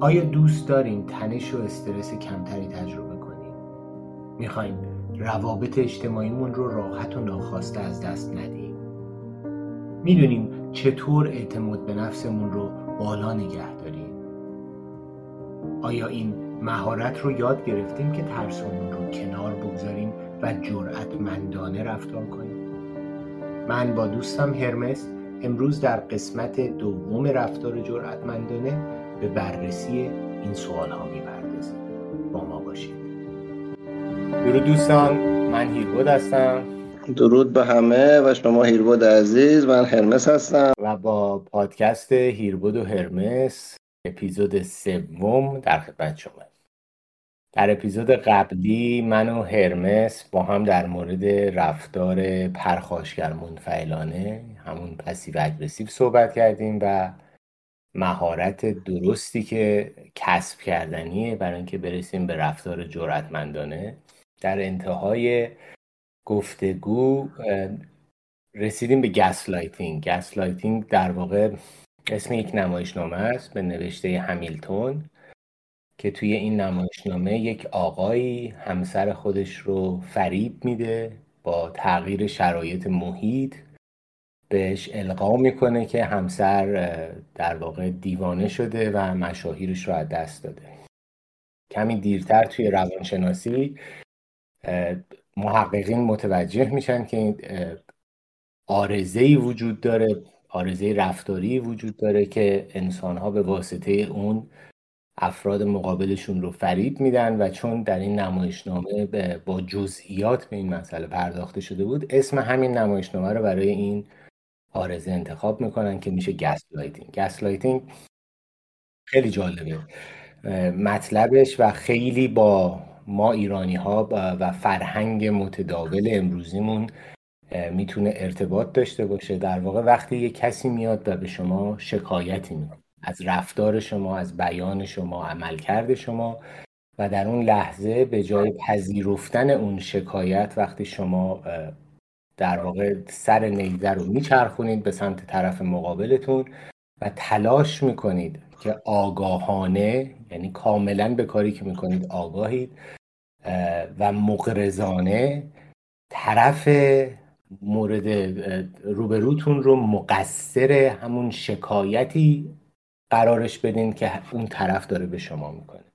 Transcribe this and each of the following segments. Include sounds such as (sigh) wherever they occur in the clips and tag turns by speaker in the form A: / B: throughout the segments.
A: آیا دوست داریم تنش و استرس کمتری تجربه کنیم؟ می‌خوایم روابط اجتماعیمون رو راحت و ناخواسته از دست ندیم؟ می‌دونیم چطور اعتماد به نفسمون رو بالا نگه داریم؟ آیا این مهارت رو یاد گرفتیم که ترسمون رو کنار بگذاریم و جرأتمندانه رفتار کنیم؟ من با دوستم هرمس امروز در قسمت دوم رفتار جرأتمندانه به بررسی این سوال ها می‌پردازیم. با ما باشید. درود دوستان من هیربود هستم.
B: درود به همه و شما هیربود عزیز من هرمس هستم.
A: و با پادکست هیربود و هرمس اپیزود سوم در خدمت شما. در اپیزود قبلی من و هرمس با هم در مورد رفتار پرخاشگر منفعلانه همون passive aggressive صحبت کردیم و مهارت درستی که کسب کردنیه برای اینکه برسیم به رفتار جرأتمندانه. در انتهای گفتگو رسیدیم به gaslighting gaslighting در واقع اسم یک نمایشنامه است به نوشته همیلتون که توی این نمایشنامه یک آقایی همسر خودش رو فریب میده با تغییر شرایط محیط. بهش القا می‌کنه که همسر در واقع دیوانه شده و مشاهیرش رو از دست داده. کمی دیرتر توی روانشناسی محققین متوجه میشن که آرزه ای وجود داره آرزه رفتاری وجود داره که انسان ها به واسطه اون افراد مقابلشون رو فریب میدن و چون در این نمایشنامه با جزئیات به این مسئله پرداخته شده بود اسم همین نمایشنامه رو برای این عارضه انتخاب می‌کنن که میشه gaslighting gaslighting خیلی جالبه. مطلبش و خیلی با ما ایرانی ها و فرهنگ متداول امروزیمون می‌تونه ارتباط داشته باشه. در واقع وقتی یه کسی میاد و به شما شکایتی می‌کنه از رفتار شما از بیان شما عملکرد شما و در اون لحظه به جای پذیرفتن اون شکایت وقتی شما در واقع سر نیزه رو میچرخونید به سمت طرف مقابلتون و تلاش می‌کنید که آگاهانه یعنی کاملا به کاری که می‌کنید آگاهید و مقرزانه طرف مورد روبروتون رو مقصر همون شکایتی قرارش بدین که اون طرف داره به شما می‌کنه.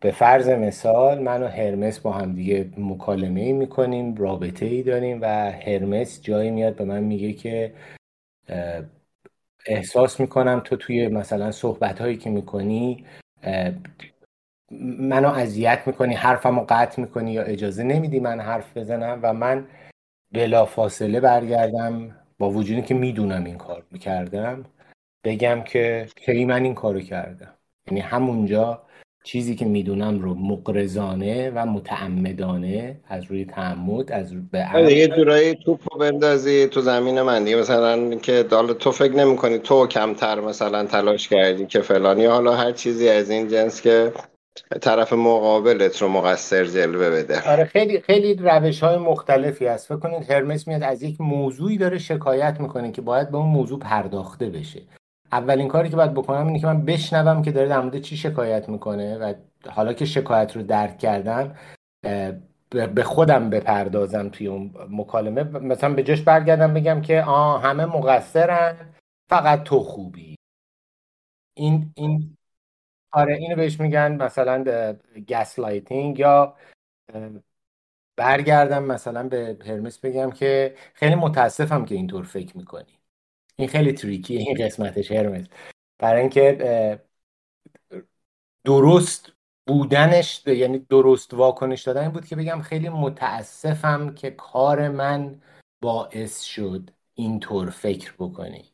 A: به فرض مثال من و هرمس با هم دیگه مکالمه ای می‌کنیم رابطه ای داریم و هرمس جایی میاد به من میگه که احساس می‌کنم تو توی مثلا صحبت هایی که می‌کنی منو اذیت می‌کنی حرفمو قطع می‌کنی یا اجازه نمیدی من حرف بزنم و من بلا فاصله برگردم با وجودی که می‌دونم این کار می‌کردم بگم که کی من این کارو کردم. یعنی همونجا چیزی که می‌دونم رو مقرزانه و متعمدانه از روی تعمد از
B: به آره، یه جورایی توپ رو بندازی تو زمین من دیگه. مثلا که حالا تو فکر نمی کنی تو کمتر مثلا تلاش کردی که فلانی حالا هر چیزی از این جنس که طرف مقابلت رو مقصر جلوه بده.
A: آره خیلی خیلی روش های مختلفی هست. فکر کنید هرمس میاد از یک موضوعی داره شکایت می‌کنه که باید به اون موضوع پرداخته بشه. اولین کاری که باید بکنم اینه که من بشنوم که داره در مورد چی شکایت می‌کنه و حالا که شکایت رو درک کردم به خودم بپردازم توی اون مکالمه. مثلا به جاش برگردم بگم که آه همه مقصرن فقط تو خوبی. این این آره اینو بهش میگن مثلا gaslighting یا برگردم مثلا به هرمس بگم که خیلی متاسفم که اینطور فکر می‌کنی. این خیلی تریکی این قسمتش هرمز. برای اینکه درست بودنش یعنی درست واکنش دادن بود که بگم خیلی متاسفم که کار من باعث شد اینطور فکر بکنی.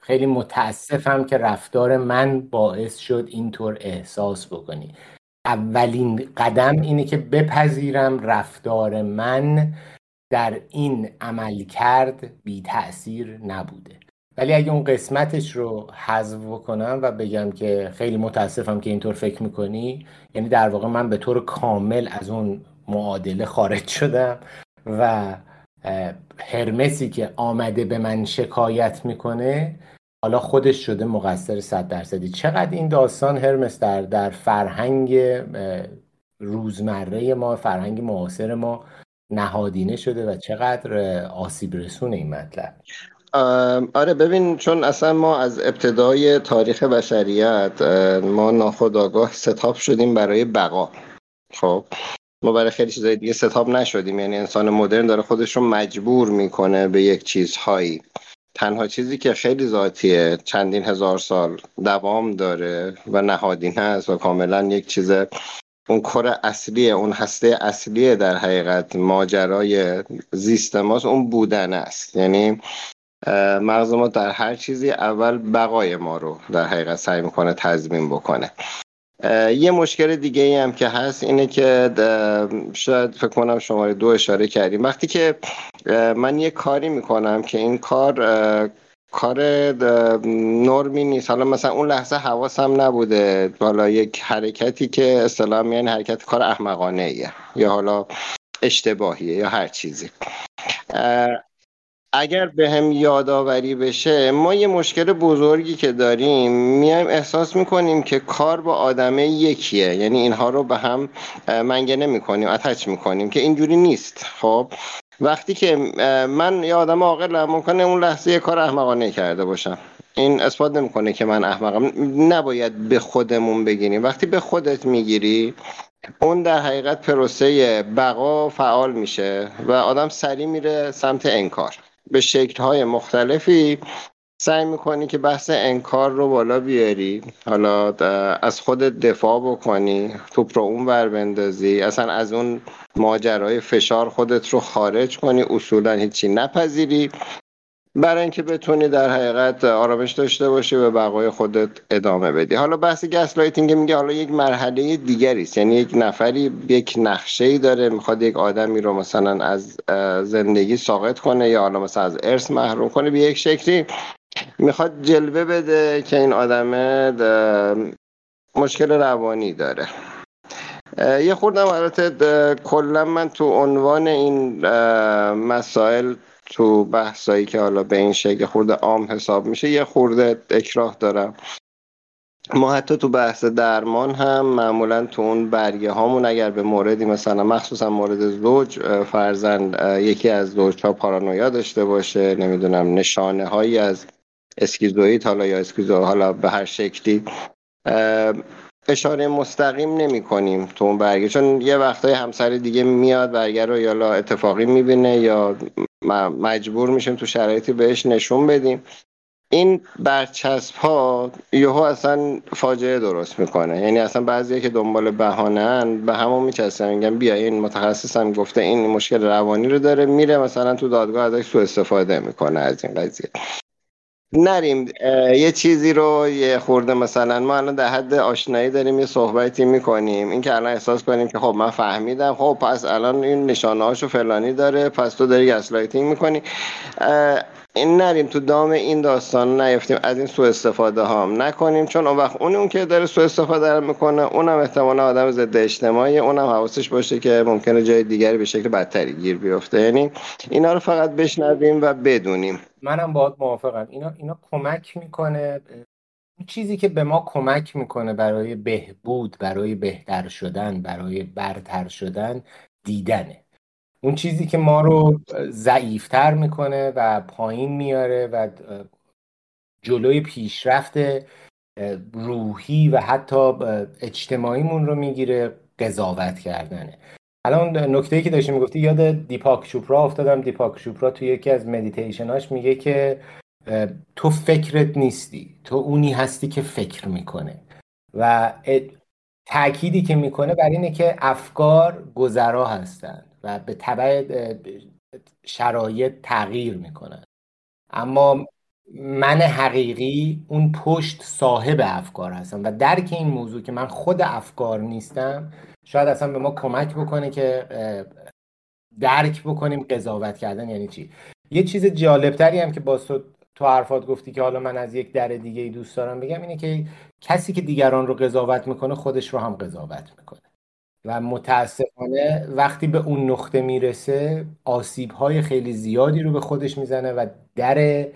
A: خیلی متاسفم که رفتار من باعث شد اینطور احساس بکنی. اولین قدم اینه که بپذیرم رفتار من در این عمل کرد بی تأثیر نبوده. ولی اگه اون قسمتش رو حذف بکنم و بگم که خیلی متاسفم که اینطور فکر می‌کنی یعنی در واقع من به طور کامل از اون معادله خارج شدم و هرمسی که آمده به من شکایت می‌کنه حالا خودش شده مقصر صد درصدی. چقدر این داستان هرمس در در فرهنگ روزمره ما فرهنگ معاصر ما نهادینه شده و چقدر آسیب رسونه این مطلب؟
B: آره ببین چون اصلا ما از ابتدای تاریخ بشریت ما ناخداگاه ستاب شدیم برای بقا. خب ما برای خیلی چیزای دیگه ستاب نشدیم. یعنی انسان مدرن داره خودش رو مجبور می‌کنه به یک چیزهایی. تنها چیزی که خیلی ذاتیه چندین هزار سال دوام داره و نهادینه است و کاملا یک چیز اون کار اصلیه اون هسته اصلیه در حقیقت ماجرای زیست ماست اون بودن است. یعنی مغز ما در هر چیزی اول بقای ما رو در حقیقت سعی می‌کنه تضمین بکنه. یه مشکل دیگه ای هم که هست اینه که شاید فکر کنم شماره دو اشاره کردیم. وقتی که من یه کاری می‌کنم که این کار کار نرمی نیست. حالا مثلا اون لحظه حواسم نبوده. حالا یک حرکتی که اصطلاح یعنی حرکت کار احمقانه ایه یا حالا اشتباهیه یا هر چیزی. اگر به هم یادآوری بشه ما یه مشکل بزرگی که داریم میایم احساس می‌کنیم که کار با آدمه یکیه. یعنی اینها رو به هم منگنه می‌کنیم اتچ می‌کنیم که اینجوری نیست. خب وقتی که من یه آدم عاقلم ممکنه اون لحظه یه کار احمقانه کرده باشم. این اثبات نمی‌کنه که من احمقم. نباید به خودمون بگیریم. وقتی به خودت می‌گیری اون در حقیقت پروسه بقا فعال میشه و آدم سریع میره سمت انکار. به شکلهای مختلفی سعی می‌کنی که بحث انکار رو بالا بیاری. حالا از خودت دفاع بکنی توپ رو اون ور بندازی. اصلا از اون ماجرای فشار خودت رو خارج کنی. اصولا هیچی نپذیری. برای اینکه بتونی در حقیقت آرامش داشته باشی و بقای خودت ادامه بدی. حالا بحث gaslighting میگه حالا یک مرحله دیگری است. یعنی یک نفری یک نقشه ای داره می‌خواد یک آدمی رو مثلا از زندگی ساقط کنه یا حالا مثلا از ارث محروم کنه به یک شکلی می‌خواد جلوه بده که این آدم مشکل روانی داره. یه خوردم البته کلا من تو عنوان این مسائل تو بحثایی که حالا به این شکل خورده عام حساب میشه یه خورده اکراه دارم. ما حتی تو بحث درمان هم معمولا تو اون برگه هامون اگر به موردی مثلا مخصوصا مورد زوج فرزن یکی از زوج ها پارانویا داشته باشه نمی‌دونم نشانه هایی از اسکیزوئید حالا یا اسکیزو حالا به هر شکلی. اشاره مستقیم نمی کنیم تو اون برگه چون یه وقتای همسر دیگه میاد برگه رو یا اتفاقی می‌بینه یا مجبور میشیم تو شرایطی بهش نشون بدیم. این برچسب ها یهو اصلا فاجعه درست می‌کنه. یعنی اصلا بعضی که دنبال بهانن به همون میچستن میگن بیا این متخصصم گفته این مشکل روانی رو داره میره مثلا تو دادگاه ازش سو استفاده می‌کنه از این قضیه. نریم یه چیزی رو یه خورده مثلا ما الان در حد آشنایی داریم یه صحبتی می‌کنیم. این که الان احساس کنیم که خب من فهمیدم خب پس الان این نشانه هاشو فلانی داره پس تو داری gaslighting می‌کنی. این نریم تو دام این داستان نیفتیم. از این سوء استفاده ها هم نکنیم چون اون وقت اون اون که داره سوء استفاده می‌کنه اونم احتمالا آدم ضد اجتماعی اونم حواسش باشه که ممکنه جای دیگری به شکل بدتری گیر بیفته. یعنی اینا رو فقط بشنویم و بدونیم.
A: منم باید موافقم. اینا اینا کمک می‌کنه چیزی که به ما کمک می‌کنه برای بهبود برای بهتر شدن برای برتر شدن دیدنه. اون چیزی که ما رو ضعیفتر می‌کنه و پایین میاره و جلوی پیشرفت روحی و حتی اجتماعیمون رو می‌گیره قضاوت کردنه. الان نکته که داشتی می‌گفتی یاد دیپاک شوپرا افتادم. دیپاک شوپرا تو یکی از مدیتیشناش میگه که تو فکرت نیستی. تو اونی هستی که فکر می‌کنه. و تأکیدی که می‌کنه بر اینه که افکار گذرا هستند و به طبع شرایط تغییر می‌کنن اما من حقیقی اون پشت صاحب افکار هستم و درک این موضوع که من خود افکار نیستم شاید اصلا به ما کمک بکنه که درک بکنیم قضاوت کردن یعنی چی. یه چیز جالبتری هم که با تو تو حرفات گفتی که حالا من از یک در دیگه ای دوست دارم بگم اینه که کسی که دیگران رو قضاوت می‌کنه خودش رو هم قضاوت می‌کنه. و متاسفانه وقتی به اون نقطه می‌رسه آسیب های خیلی زیادی رو به خودش می‌زنه و در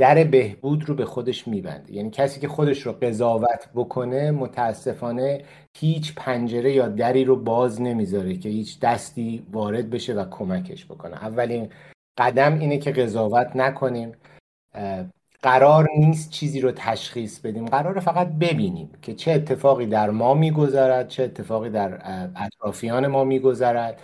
A: در بهبود رو به خودش میبنده. یعنی کسی که خودش رو قضاوت بکنه متاسفانه هیچ پنجره یا دری رو باز نمی‌ذاره که هیچ دستی وارد بشه و کمکش بکنه. اولین قدم اینه که قضاوت نکنیم. قرار نیست چیزی رو تشخیص بدیم. قرار فقط ببینیم که چه اتفاقی در ما میگذرد چه اتفاقی در اطرافیان ما میگذرد.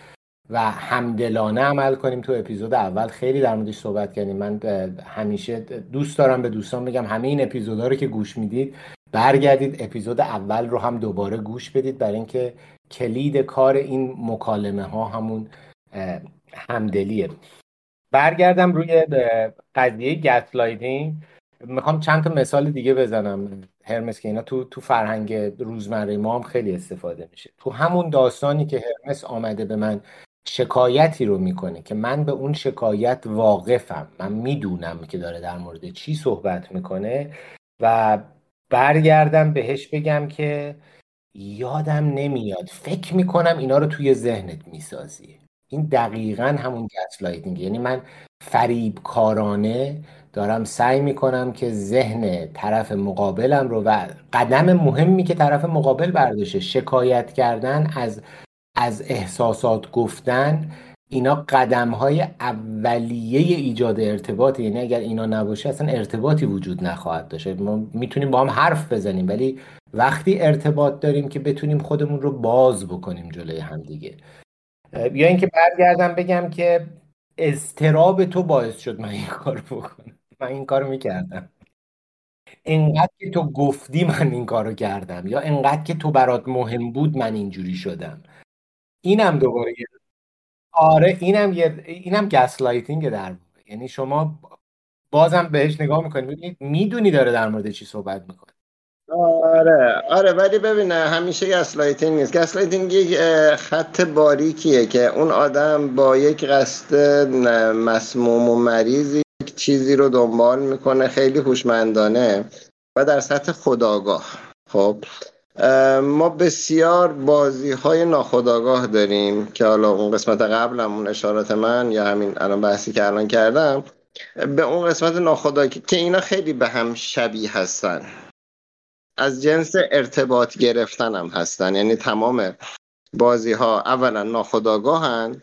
A: و همدلانه عمل کنیم تو اپیزود اول. خیلی در موردش صحبت کردیم. من همیشه دوست دارم به دوستان بگم همه این اپیزودها رو که گوش می‌دید برگردید اپیزود اول رو هم دوباره گوش بدید برای اینکه کلید کار این مکالمه ها همون همدلیه. برگردم روی قضیه گسلایدینگ می‌خوام چند تا مثال دیگه بزنم. هرمس که اینا تو تو فرهنگ روزمره ما هم خیلی استفاده میشه. تو همون داستانی که هرمس آمده به من شکایتی رو می‌کنه که من به اون شکایت واقفم. من می‌دونم که داره در مورد چی صحبت می‌کنه و برگردم بهش بگم که یادم نمیاد. فکر می‌کنم اینا رو توی ذهنت می‌سازی. این دقیقا همون gaslighting یعنی من فریب کارانه دارم سعی می‌کنم که ذهن طرف مقابلم رو و قدم مهمی که طرف مقابل برداشته شکایت کردن از از احساسات گفتن اینا قدم های اولیه ایجاد ارتباط یعنی اگر اینا نباشه اصلا ارتباطی وجود نخواهد داشت. ما می‌تونیم با هم حرف بزنیم ولی وقتی ارتباط داریم که بتونیم خودمون رو باز بکنیم جلوی هم دیگه. یا اینکه برگردم بگم که استراب تو باعث شد من این کار بکنم. من این کارو می‌کردم. انقدر که تو گفتی من این کارو کردم یا انقدر که تو برات مهم بود من اینجوری شدم. اینم دوباره آره اینم یه اینم gaslighting در یعنی شما بازم بهش نگاه می‌کنید می‌دونی داره در مورد چی صحبت می‌کنه.
B: آره آره ولی ببینه همیشه gaslighting نیست. gaslighting یک خط باریکیه که اون آدم با یک قصد مسموم و مریض یک چیزی رو دنبال می‌کنه خیلی هوشمندانه و در سطح خودآگاه. خب؟ ما بسیار بازی های ناخودآگاه داریم که حالا اون قسمت قبلم اون اشارات من یا همین الان بحثی که الان کردم به اون قسمت ناخداگاه که اینا خیلی به هم شبیه هستن. از جنس ارتباط گرفتن هم هستن. یعنی تمام بازی ها اولا ناخداگاهن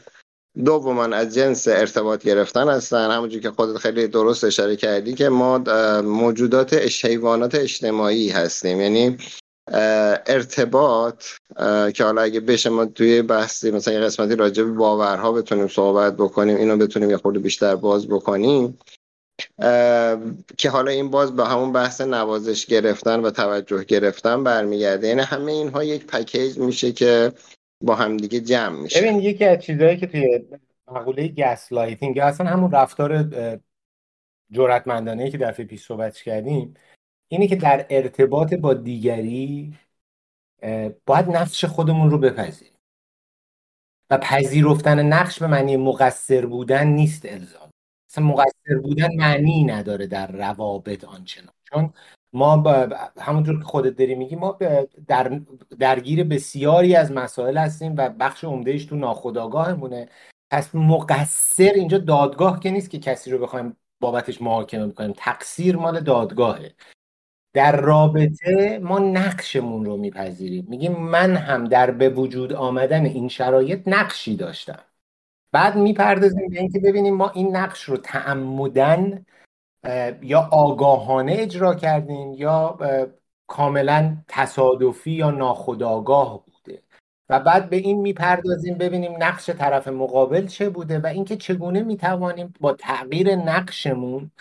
B: دوما از جنس ارتباط گرفتن هستن. همونجور که خودت خیلی درست اشاره کردی که ما موجودات حیوانات اجتماعی هستیم. یعنی ارتباط که حالا اگه بشه ما توی بحثی مثلا یه قسمتی راجع به باورها بتونیم صحبت بکنیم اینو بتونیم یه خورده بیشتر باز بکنیم. که حالا این باز به همون بحث نوازش گرفتن و توجه گرفتن برمیگرده. یعنی همه اینها یک پکیج میشه که با همدیگه جمع میشه.
A: ببین یکی از چیزهایی که توی مقوله gaslighting اصلا همون رفتار جرأتمندانه که دفعه پیش صحبت کردیم اینه که در ارتباط با دیگری باید نقش خودمون رو بپذیریم. و پذیرفتن نقش به معنی مقصر بودن نیست الزام مثلا مقصر بودن معنی نداره در روابط آنچنان. چون ما با همونطور که خودت داری میگی ما در درگیر بسیاری از مسائل هستیم و بخش عمدهش تو ناخودآگاهمونه. پس مقصر اینجا دادگاه که نیست که کسی رو بخوایم بابتش محاکمه بکنیم. تقصیر مال دادگاهه. در رابطه ما نقشمون رو میپذیریم. میگیم من هم در به وجود آمدن این شرایط نقشی داشتم. بعد می‌پردازیم به اینکه ببینیم ما این نقش رو تعمدن یا آگاهانه اجرا کردیم یا کاملا تصادفی یا ناخودآگاه بوده. و بعد به این می‌پردازیم ببینیم نقش طرف مقابل چه بوده و اینکه چگونه می‌توانیم با تغییر نقشمون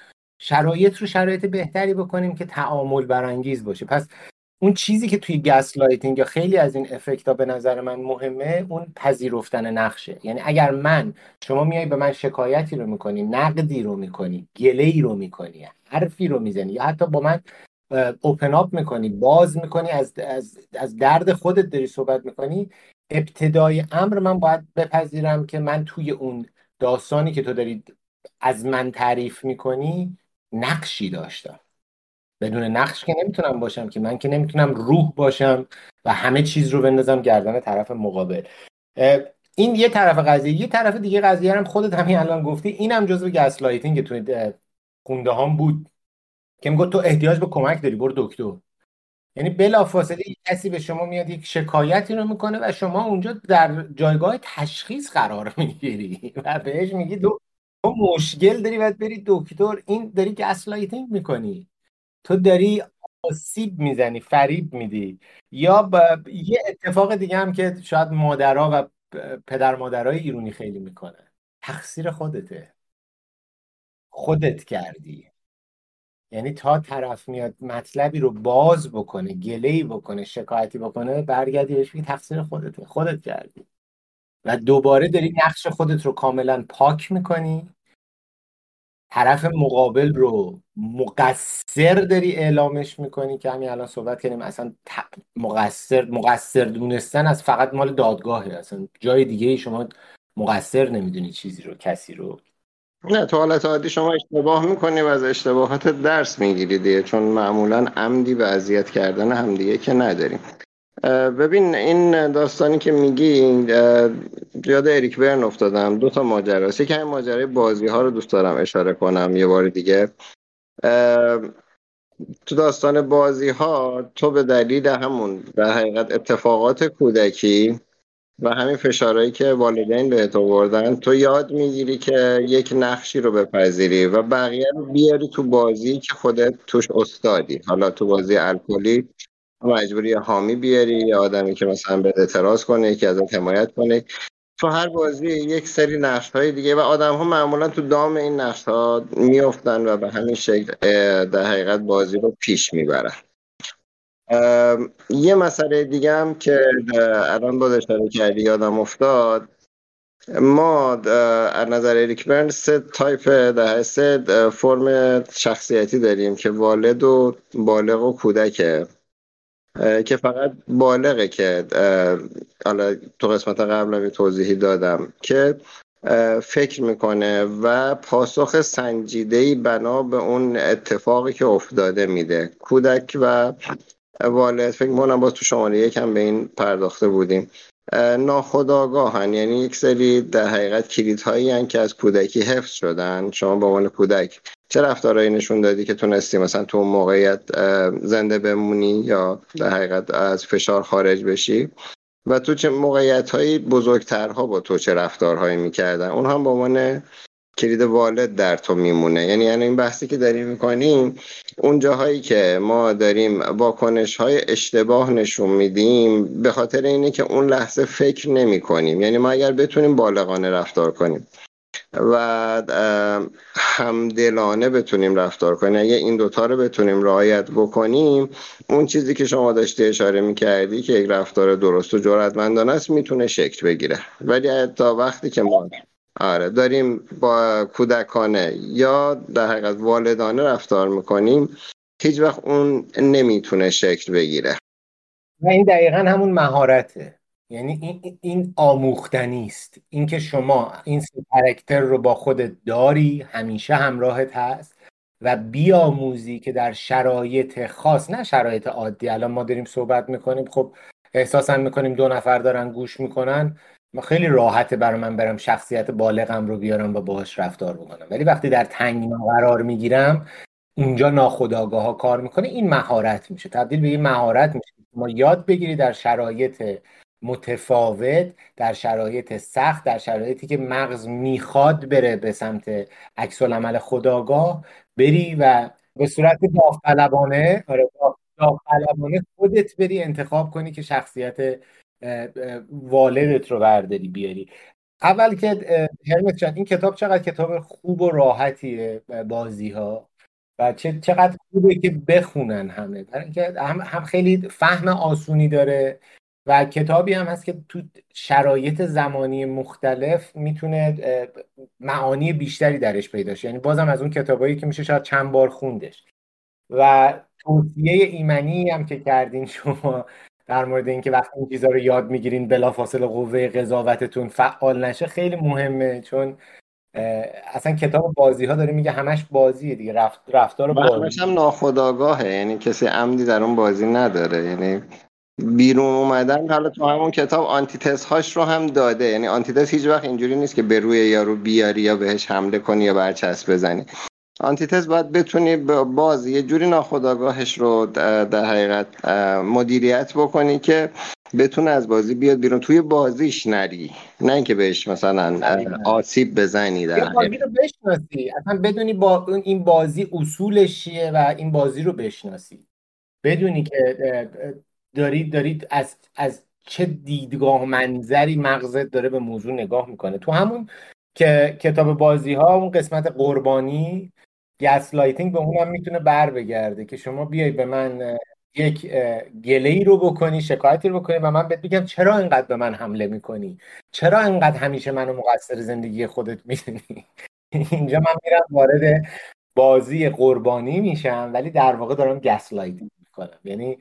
A: شرایط رو شرایط بهتری بکنیم که تعامل برانگیز باشه. پس اون چیزی که توی gaslighting یا خیلی از این effect ها به نظر من مهمه اون پذیرفتن نقشه. یعنی اگر من شما میای به من شکایتی رو می‌کنی نقدی رو می‌کنی گله ای رو می‌کنی حرفی رو می‌زنی یا حتی با من اوپن اپ می‌کنی باز می‌کنی از, از, از درد خودت داری صحبت می‌کنی ابتدای امر من باید بپذیرم که من توی اون داستانی که تو داری از من تعریف می‌کنی نقشی داشتم. بدون نقش که نمی‌تونم باشم که من که نمی‌تونم روح باشم و همه چیز رو بندازم گردن طرف مقابل. این یه طرف قضیه. یه طرف دیگه قضیه هم خودت همین الان گفتی. اینم جزو gaslighting توی خونده هم بود. که میگه تو احتیاج به کمک داری برو دکتر. یعنی بلافاصله کسی به شما میاد یک شکایتی رو می‌کنه و شما اونجا در جایگاه تشخیص قرار می‌گیری و بهش میگی تو مشکل داری باید بری دکتر این داری gaslighting می‌کنی. تو داری آسیب می‌زنی فریب میدی. یا با... یه اتفاق دیگه هم که شاید مادرها و پدر مادرای ایرونی خیلی می‌کنن تقصیر خودته. خودت کردی. یعنی تا طرف میاد مطلبی رو باز بکنه گلهی بکنه شکایتی بکنه برگردی بهش بگی تقصیر خودته. خودت کردی. و دوباره داری نقش خودت رو کاملا پاک می‌کنی. طرف مقابل رو مقصر داری اعلامش می‌کنی که همین الان صحبت کردیم. اصلا مقصر مقصر دونستن از فقط مال دادگاهه. اصلا جای دیگه شما مقصر نمی‌دونی چیزی رو کسی رو.
B: نه تو حالت عادی شما اشتباه می‌کنی و از اشتباهات درس می‌گیری دیگه چون معمولا عمدی به اذیت کردن همدیگه که نداریم. ببین این داستانی که میگی یاد اریک برن افتادم. دو تا ماجراست که همین ماجرای بازی ها رو دوست دارم اشاره کنم یه بار دیگه. تو داستان بازی ها تو به دلیل همون در حقیقت اتفاقات کودکی و همین فشارهایی که والدین بهت آوردن تو یاد می‌گیری که یک نقشی رو بپذیری و بقیه رو بیاری تو بازی که خودت توش استادی. حالا تو بازی الکلی مجبوری حامی بیاری یا آدمی که مثلا به اعتراض کنه که ازت حمایت کنه. تو هر بازی یک سری نقش های دیگه و آدم ها معمولا تو دام این نقش ها میفتن و به همین شکل در حقیقت بازی رو پیش می‌برن. یه مسئله دیگه هم که الان با اشاره کردی یادم افتاد. ما از نظر اریک برن سه تایپ در سه فرم شخصیتی داریم که والد و بالغ و کودکه. که فقط بالغه که حالا تو قسمت قبل توضیحی دادم که فکر می‌کنه و پاسخ سنجیده بنا به اون اتفاقی که افتاده میده. کودک و والد فکر می‌کنم با تو شماره یکم به این پرداخته بودیم. ناخداگاهن یعنی یک سری در حقیقت کلیدهایی هن که از کودکی حفظ شدن. شما به عنوان کودک چه رفتارهایی نشون دادی که تونستی مثلا تو اون موقعیت زنده بمونی یا در حقیقت از فشار خارج بشی؟ و تو چه موقعیت هایی بزرگترها با تو چه رفتارهایی می‌کردن؟ اون هم به عنوان کلید والد در تو میمونه. یعنی یعنی این بحثی که داریم می‌کنیم اون جاهایی که ما داریم واکنش های اشتباه نشون میدیم به خاطر اینه که اون لحظه فکر نمی کنیم یعنی ما اگر بتونیم بالغانه رفتار کنیم و همدلانه بتونیم رفتار کنیم. اگه این دوتا رو بتونیم رعایت بکنیم اون چیزی که شما داشتی اشاره می‌کردی که یک رفتار درست و جرأتمندانه است می‌تونه شکل بگیره. ولی تا وقتی که ما آره داریم با کودکانه یا در حقیقت والدانه رفتار می‌کنیم هیچ وقت اون نمی‌تونه شکل بگیره.
A: و این دقیقا همون مهارته. یعنی این, این آموختنی است اینکه شما این سه رو با خودت داری همیشه همراهت هست و بیاموزی که در شرایط خاص نه شرایط عادی. الان ما داریم صحبت می‌کنیم خب احساسا می‌کنیم دو نفر دارن گوش می‌کنن. خیلی راحته برای من برم شخصیت بالغم رو بیارم و باهاش رفتار بکنم. ولی وقتی در تنگنا قرار می‌گیرم اونجا ناخداگاه ها کار می‌کنه. این مهارت میشه. تبدیل به این مهارت میشه. ما یاد بگیری در شرایط متفاوت در شرایط سخت در شرایطی که مغز می‌خواد بره به سمت عکس العمل خداگاه بری و به صورت داوطلبانه آره داوطلبانه خودت بری انتخاب کنی که شخصیت والدت رو برداری بیاری. اول که هرمت جان این کتاب چقدر کتاب خوب و راحتیه بازی ها و چقدر خوبه که بخونن همه؟ هم, هم خیلی فهم آسونی داره. و کتابی هم هست که تو شرایط زمانی مختلف می‌تونه معانی بیشتری درش پیدا شه. یعنی بازم از اون کتابایی که میشه شاید چند بار خوندش. و توصیه ایمنی هم که کردین شما در مورد اینکه وقتی این چیزا رو یاد می‌گیرین بلافاصله قوه قضاوتتون فعال نشه خیلی مهمه. چون اصلا کتاب بازی ها داره میگه همش بازیه دیگه. رفت رفتار
B: بازی. هم ناخداگاهه یعنی کسی عمدی در اون بازی نداره. یعنی بیرون اومدن حالا تو همون کتاب آنتیتس هاش رو هم داده. یعنی آنتیتس هیچ وقت اینجوری نیست که به روی یارو بیاری یا بهش حمله کنی یا برچسب بزنی. آنتیتز باید بتونی باز یه جوری ناخداگاهش رو در حقیقت مدیریت بکنی که بتونه از بازی بیاد بیرون. توی بازیش نری. نه اینکه بهش مثلا آسیب بزنی در
A: بازی رو بشناسی. اصلا بدونی با این بازی اصولش چیه و این بازی رو بشناسی. بدونی که دارید دارید از از چه دیدگاه منظری مغزت داره به موضوع نگاه می‌کنه؟ تو همون که کتاب بازی ها اون قسمت قربانی gaslighting به اونم می‌تونه بر بگرده که شما بیای به من یک گله ای رو بکنی شکایتی رو بکنی و من بهت بگم چرا اینقدر به من حمله می‌کنی؟ چرا اینقدر همیشه منو مقصر زندگی خودت می‌دونی؟ (laughs) اینجا من میرم وارد بازی قربانی میشم ولی در واقع دارم gaslighting می‌کنم. یعنی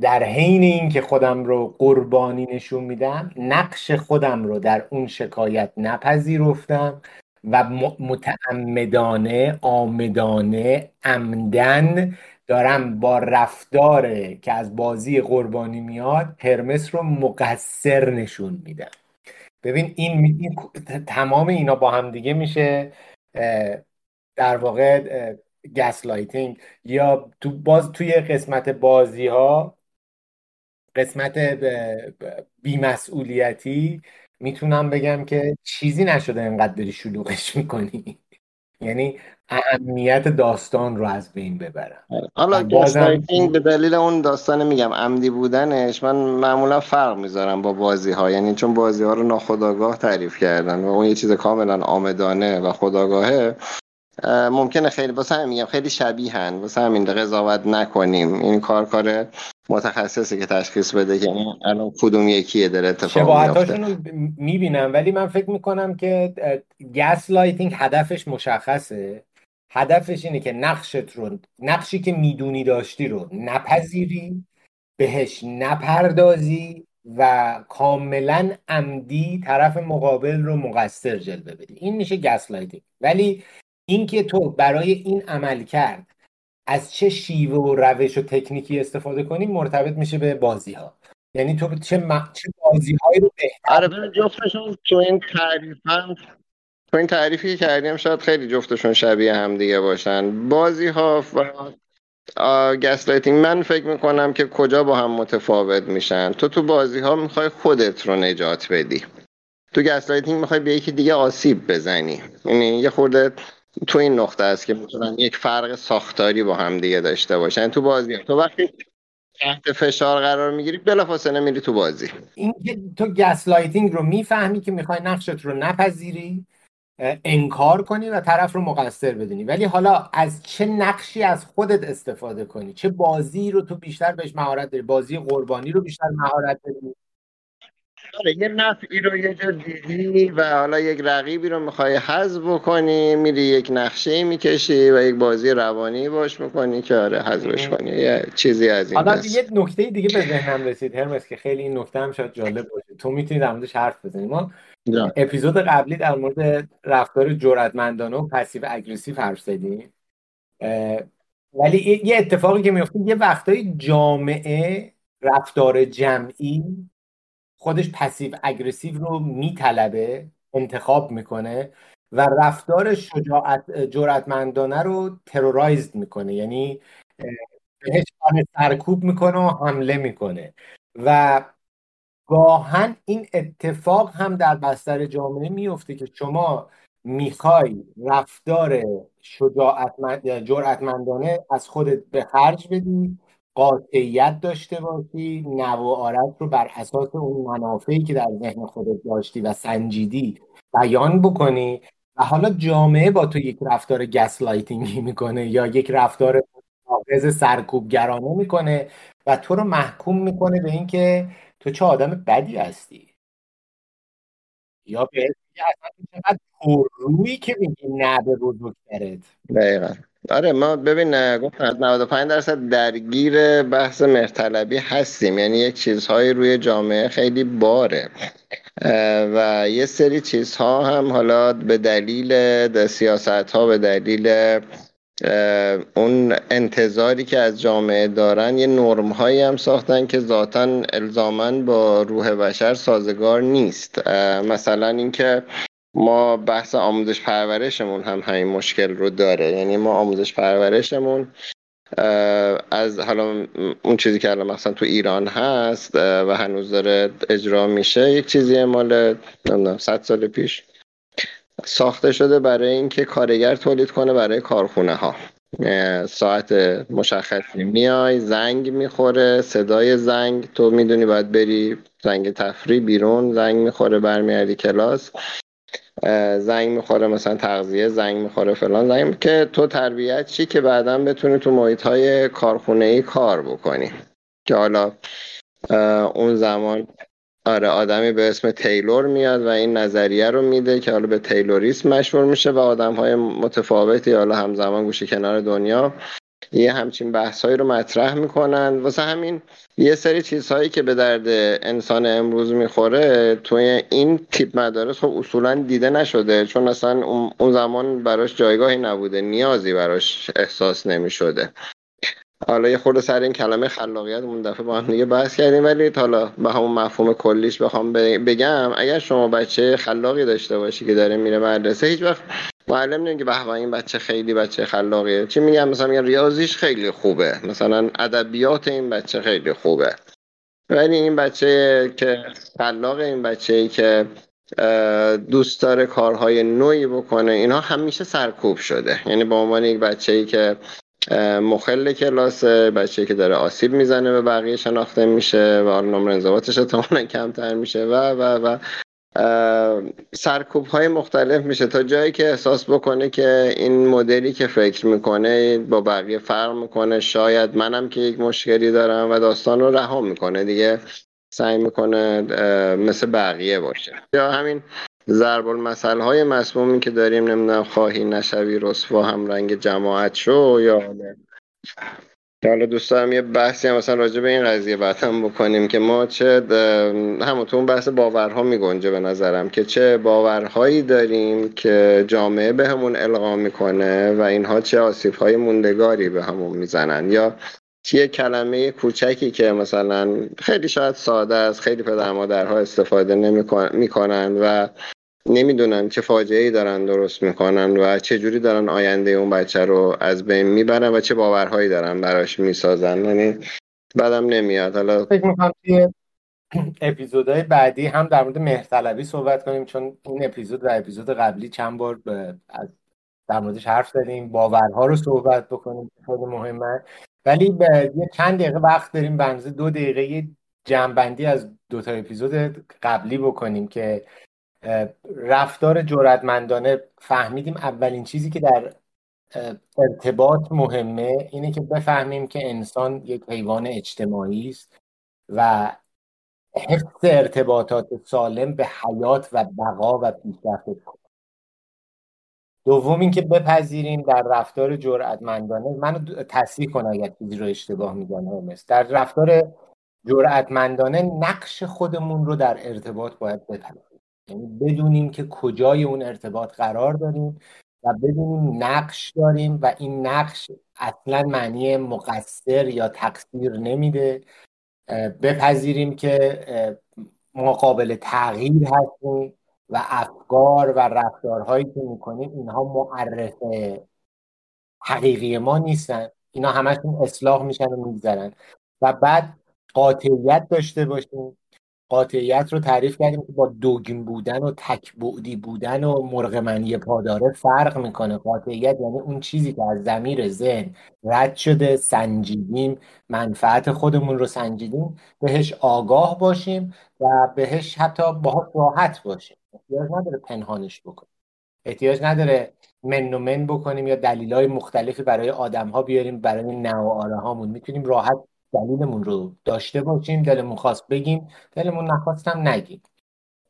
A: در حین اینکه خودم رو قربانی نشون میدم نقش خودم رو در اون شکایت نپذیرفتم و متعمدانه عامدانه عمدن دارم با رفتار که از بازی قربانی میاد هرمس رو مقصر نشون میدم. ببین این, این تمام اینا با هم دیگه میشه در واقع gaslighting یا تو باز توی قسمت بازی ها قسمت بیمسئولیتی می‌تونم بگم که چیزی نشده انقدر داری شلوغش می‌کنی. یعنی اهمیت داستان رو از بین ببرم.
B: حالا بازم... به دلیل اون داستان میگم عمدی بودنش من معمولا فرق می‌ذارم با بازی ها یعنی چون بازی ها رو ناخداگاه تعریف کردن و اون یه چیز کاملا آمدانه و خداگاهه ممکنه خیلی واسه همین میگم خیلی شبیهن واسه همین قضاوت نکنیم. این کار کار متخصصی که تشخیص بده که الان کدوم یکیه داره اتفاق میفته رو
A: می‌بینم. ولی من فکر می‌کنم که gaslighting هدفش مشخصه. هدفش اینه که نقشت رو نقشی که می‌دونی داشتی رو نپذیری بهش نپردازی و کاملا عمدی طرف مقابل رو مقصر جلوه بدی. این میشه gaslighting ولی اینکه تو برای این عمل کرد از چه شیوه و روش و تکنیکی استفاده کنی مرتبط میشه به بازی ها یعنی تو چه, م... چه بازی هایی رو بهتر
B: آره جفتشون تو این تعریف تو این تعریفی که کردیم شاید خیلی جفتشون شبیه هم دیگه باشن. بازی ها و gaslighting من فکر می‌کنم که کجا با هم متفاوت میشن. تو تو بازی ها می‌خوای خودت رو نجات بدی. تو gaslighting می‌خوای به یکی دیگه آسیب بزنی. یعنی یه خورده تو این نقطه است که می‌تونن یک فرق ساختاری با هم دیگه داشته باشن. تو بازی تو وقتی تحت فشار قرار می‌گیری بلافاصله میری تو بازی.
A: این تو gaslighting رو می‌فهمی که می‌خوای نقشت رو نپذیری انکار کنی و طرف رو مقصر بدونی. ولی حالا از چه نقشی از خودت استفاده کنی؟ چه بازی رو تو بیشتر بهش مهارت داری؟ بازی قربانی رو بیشتر مهارت داری؟
B: آره یه نفعی رو یه جا دیدی و حالا یک رقیبی رو می‌خوای حذف بکنی میری یک نقشه می‌کشی و یک بازی روانی باش می‌کنی که آره حذفش کنی یه چیزی از این
A: حالا یه نکته دیگه به ذهنم رسید هرمس که خیلی این نکته هم شاید جالب باشه. تو می‌تونی در موردش حرف بزنی. ما اپیزود قبلی در مورد رفتار جرأتمندانه و passive aggressive حرف زدیم. ولی یه اتفاقی که میفته یه وقتای جامعه رفتار جمعی خودش passive aggressive رو میطلبه انتخاب می‌کنه و رفتار شجاعت جرأتمندانه رو terrorized می‌کنه. یعنی بهش سرکوب می‌کنه و حمله می‌کنه. و گاهاً این اتفاق هم در بستر جامعه میفته که شما می‌خوای رفتار شجاعتمند جرأتمندانه از خودت به خرج بدی قاطعیت داشته باشی نه و آره‌ت رو بر اساس اون منافعی که در ذهن خودت داشتی و سنجیدی بیان بکنی و حالا جامعه با تو یک رفتار gaslighting ی می‌کنه یا یک رفتار سرکوب سرکوبگرانه می‌کنه و تو رو محکوم می‌کنه به اینکه تو چه آدم بدی هستی. یا به اصلا چقدر پررویی که میگی نه به بزرگترت.
B: دقیقا. آره ما ببین گفتم 95 درصد درگیر بحث مرتلبی هستیم. یعنی یک چیزهایی روی جامعه خیلی باره. و یه سری چیزها هم حالا به دلیل سیاست ها به دلیل اون انتظاری که از جامعه دارن یه نرم هایی هم ساختن که ذاتا الزامن با روح بشر سازگار نیست. مثلا اینکه ما بحث آموزش پرورشمون هم همین مشکل رو داره. یعنی ما آموزش پرورشمون از حالا اون چیزی که الان مثلا تو ایران هست و هنوز داره اجرا میشه یک چیزی مال نمی‌دونم 100 سال پیش ساخته شده برای اینکه کارگر تولید کنه برای کارخونه ها ساعت مشخصی میای زنگ می‌خوره صدای زنگ. تو می‌دونی باید بری زنگ تفریح بیرون زنگ می‌خوره برمیگردی کلاس. زنگ می‌خوره مثلا تغذیه زنگ می‌خوره فلان. زنگ که تو تربیت چی که بعدا بتونی تو محیط های کارخونه ای کار بکنی. که حالا اون زمان آره آدمی به اسم تیلور میاد و این نظریه رو میده که حالا به تیلوریسم مشهور میشه و آدم های متفاوتی حالا همزمان گوشه کنار دنیا یه همچین بحثهایی رو مطرح می‌کنن. واسه همین یه سری چیزهایی که به درد انسان امروز می‌خوره توی این تیپ مدارس خب اصولا دیده نشده. چون اصلا اون زمان براش جایگاهی نبوده. نیازی براش احساس نمی‌شده. حالا یه خورده سر این کلمه خلاقیت اون دفعه با هم دیگه بحث کردیم ولی حالا به همون مفهوم کلیش بخوام بگم اگر شما بچه خلاقی داشته باشی که داره میره مدرسه هیچ وقت معلم نمیگه به این بچه خیلی بچه خلاقیه چی میگم مثلا میگن ریاضیش خیلی خوبه مثلا ادبیات این بچه خیلی خوبه. ولی این بچه که خلاق این بچه ای که دوست داره کارهای نوعی بکنه اینها همیشه سرکوب شده. یعنی به عنوان یک بچه ای که مخل کلاس بچه که داره آسیب می‌زنه به بقیه شناخته میشه و حالا نمره انضباطش احتمالا کمتر میشه و و و سرکوب های مختلف میشه تا جایی که احساس بکنه که این مدلی که فکر می‌کنه با بقیه فرق می‌کنه. شاید منم که یک مشکلی دارم و داستان رو رها می‌کنه. دیگه سعی می‌کنه مثل بقیه باشه. یا همین ضرب المثل های مسمومی که داریم نمی‌دونم خواهی نشوی رسوا هم رنگ جماعت شو یا حالا دوست دارم یه بحثی هم مثلا راجع به این قضیه بعدم بکنیم که ما چه همونطور بحث باورها میگنجه به نظرم که چه باورهایی داریم که جامعه به همون القا می‌کنه و اینها چه آسیب های موندگاری به همون می‌زنن. یا یه کلمه کوچکی که مثلا خیلی شاید ساده است خیلی پدر مادرها استفاده نمی‌کنن و نمی‌دونن چه فاجعه ای دارن درست می‌کنن و چه جوری دارن آینده اون بچه رو از بین می‌برن و چه باورهایی دارن براش می‌سازن. یعنی بعدم نمیاد. حالا
A: فکر می‌کنم اپیزودهای بعدی هم در مورد مهرطلبی صحبت کنیم چون این اپیزود و اپیزود قبلی چند بار از در موردش حرف زدیم باورها رو صحبت بکنیم خیلی مهمه. ولی یه چند دقیقه وقت داریم بنزه دو دقیقه جمعبندی از دو تا اپیزود قبلی بکنیم که رفتار جرأتمندانه فهمیدیم اولین چیزی که در ارتباط مهمه اینه که بفهمیم که انسان یک حیوان اجتماعی است و حفظ ارتباطات سالم به حیات و بقا و پیشرفت دوم اینکه بپذیریم در رفتار جرأتمندانه. منو تصحیح کن اگر چیزی رو اشتباه میگم در رفتار جرأتمندانه نقش خودمون رو در ارتباط باید بپذیریم. یعنی بدونیم که کجای اون ارتباط قرار داریم و بدونیم نقش داریم و این نقش اصلا معنی مقصر یا تقصیر نمیده. بپذیریم که ما تغییر هستیم و افکار و رفتارهایی که می‌کنیم اینها معرف حقیقی ما نیستن. اینا همشون اصلاح میشن و میگذرن. و بعد قاطعیت داشته باشیم. قاطعیت رو تعریف کردیم که با دوگین بودن و تکبعدی بودن و مرغمنی پاداره فرق می‌کنه. قاطعیت یعنی اون چیزی که از زمیر ذهن رد شده سنجیدیم منفعت خودمون رو سنجیدیم بهش آگاه باشیم و بهش حتی با راحت باشیم. احتیاج نداره پنهانش بکنیم. احتیاج نداره من و من بکنیم یا دلیل مختلفی برای آدم ها بیاریم برای نوعاره هامون می‌تونیم راحت دلیلمون رو داشته باشیم دلمون خواست بگیم دلمون نخواستم نگیم.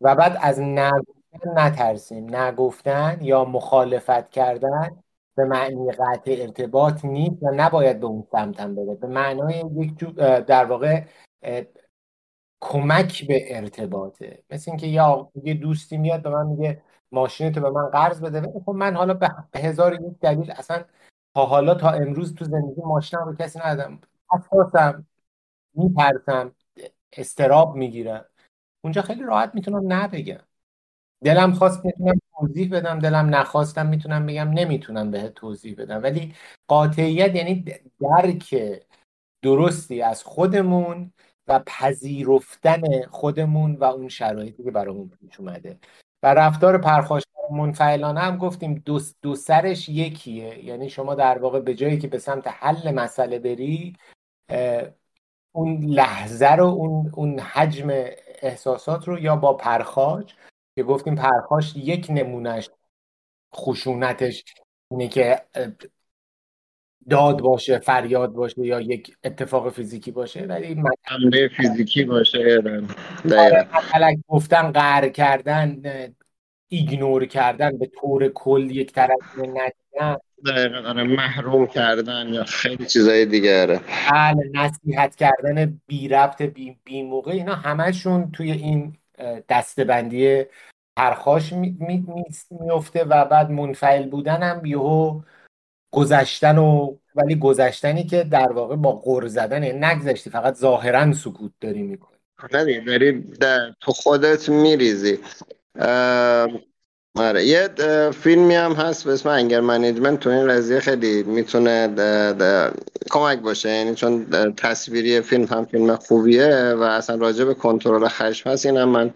A: و بعد از نگفتن نترسیم. نگفتن یا مخالفت کردن به معنی قطع ارتباط نیست و نباید به اون سمتم بده به معنای یک در واقع کمک به ارتباطه. مثل اینکه یا یه دوستی میاد به من میگه ماشینتو به من قرض بده. خب من حالا به هزار یک دلیل اصلا تا حالا تا امروز تو زندگی ماشینم رو کسی ندادم. حساسم میترسم استراب می‌گیرم. اونجا خیلی راحت می‌تونم نبگم. دلم خواست می‌تونم توضیح بدم دلم نخواستم می‌تونم بگم نمی‌تونم بهت توضیح بدم. ولی قاطعیت یعنی درک درستی از خودمون و پذیرفتن خودمون و اون شرایطی که برامون پیش اومده. و رفتار پرخاش منفعلانه هم گفتیم دو, دو سرش یکیه. یعنی شما در واقع به جایی که به سمت حل مسئله بری اون لحظه رو اون, اون حجم احساسات رو یا با پرخاش که گفتیم پرخاش یک نمونهش خشونتش اینه که داد باشه فریاد باشه یا یک اتفاق فیزیکی باشه ولی
B: حمله فیزیکی باشه
A: آره. گفتن قهر کردن ایگنور کردن به طور کل یک طرف ندیدن
B: دقیقا آره محروم کردن یا خیلی چیزای دیگره
A: بله نصیحت کردن بی ربط بی, بی موقع اینا همشون توی این دستبندی پرخاش میفته و بعد منفعل بودن هم یهو گذشتن و ولی گذشتنی که در واقع با غر زدن یعنی نگذشتی فقط ظاهرا سکوت داری می‌کنی.
B: نه داری در تو خودت میریزی. آره یه فیلمی هم هست به اسم انگر منیجمنت. تو این قضیه خیلی می‌تونه کمک باشه. یعنی چون تصویری فیلم هم فیلم خوبیه و اصلا راجع به کنترل خشم هست اینم من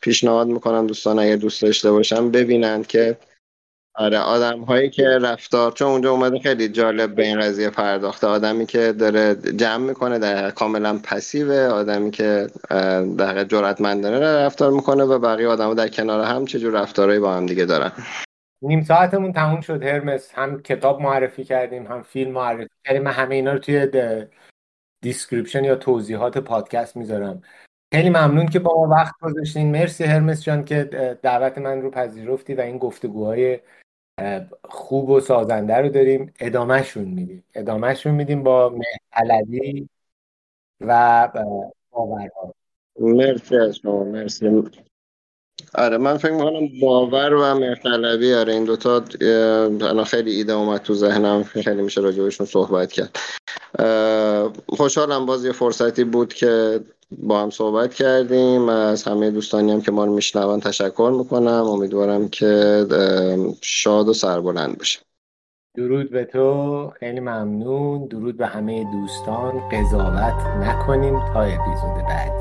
B: پیشنهاد می‌کنم دوستان اگه دوست داشته باشم ببینند که آره آدم هایی که رفتار چون اونجا اومده خیلی جالب به این قضیه پرداخته. آدمی که داره جمع می‌کنه در کاملا پسیوه. آدمی که در جرأتمندانه رفتار می‌کنه و بقیه آدم در کنار هم چجور رفتارهایی با هم دیگه دارن.
A: نیم ساعتمون تموم شد هرمس. هم کتاب معرفی کردیم هم فیلم معرفی کردیم. من همه اینا رو توی description یا توضیحات پادکست می‌ذارم. خیلی ممنون که با ما وقت گذاشتین. مرسی هرمس جان که دعوت من رو پذیرفتی و این گفتگوهای خوب و سازنده رو داریم ادامهشون میدیم. ادامهشون میدیم با مهتلوی و باورها.
B: مرسی از شما مرسی. آره من فکر می‌کنم باور و مهتلوی آره این دوتا الان خیلی ایده اومد تو ذهنم خیلی میشه راجبشون صحبت کرد. خوشحالم باز یه فرصتی بود که با هم صحبت کردیم. از همه دوستانی هم که ما رو میشنون تشکر می‌کنم. امیدوارم که شاد و سربلند باشه
A: درود به تو. خیلی ممنون. درود به همه دوستان. قضاوت نکنیم تا اپیزود بعد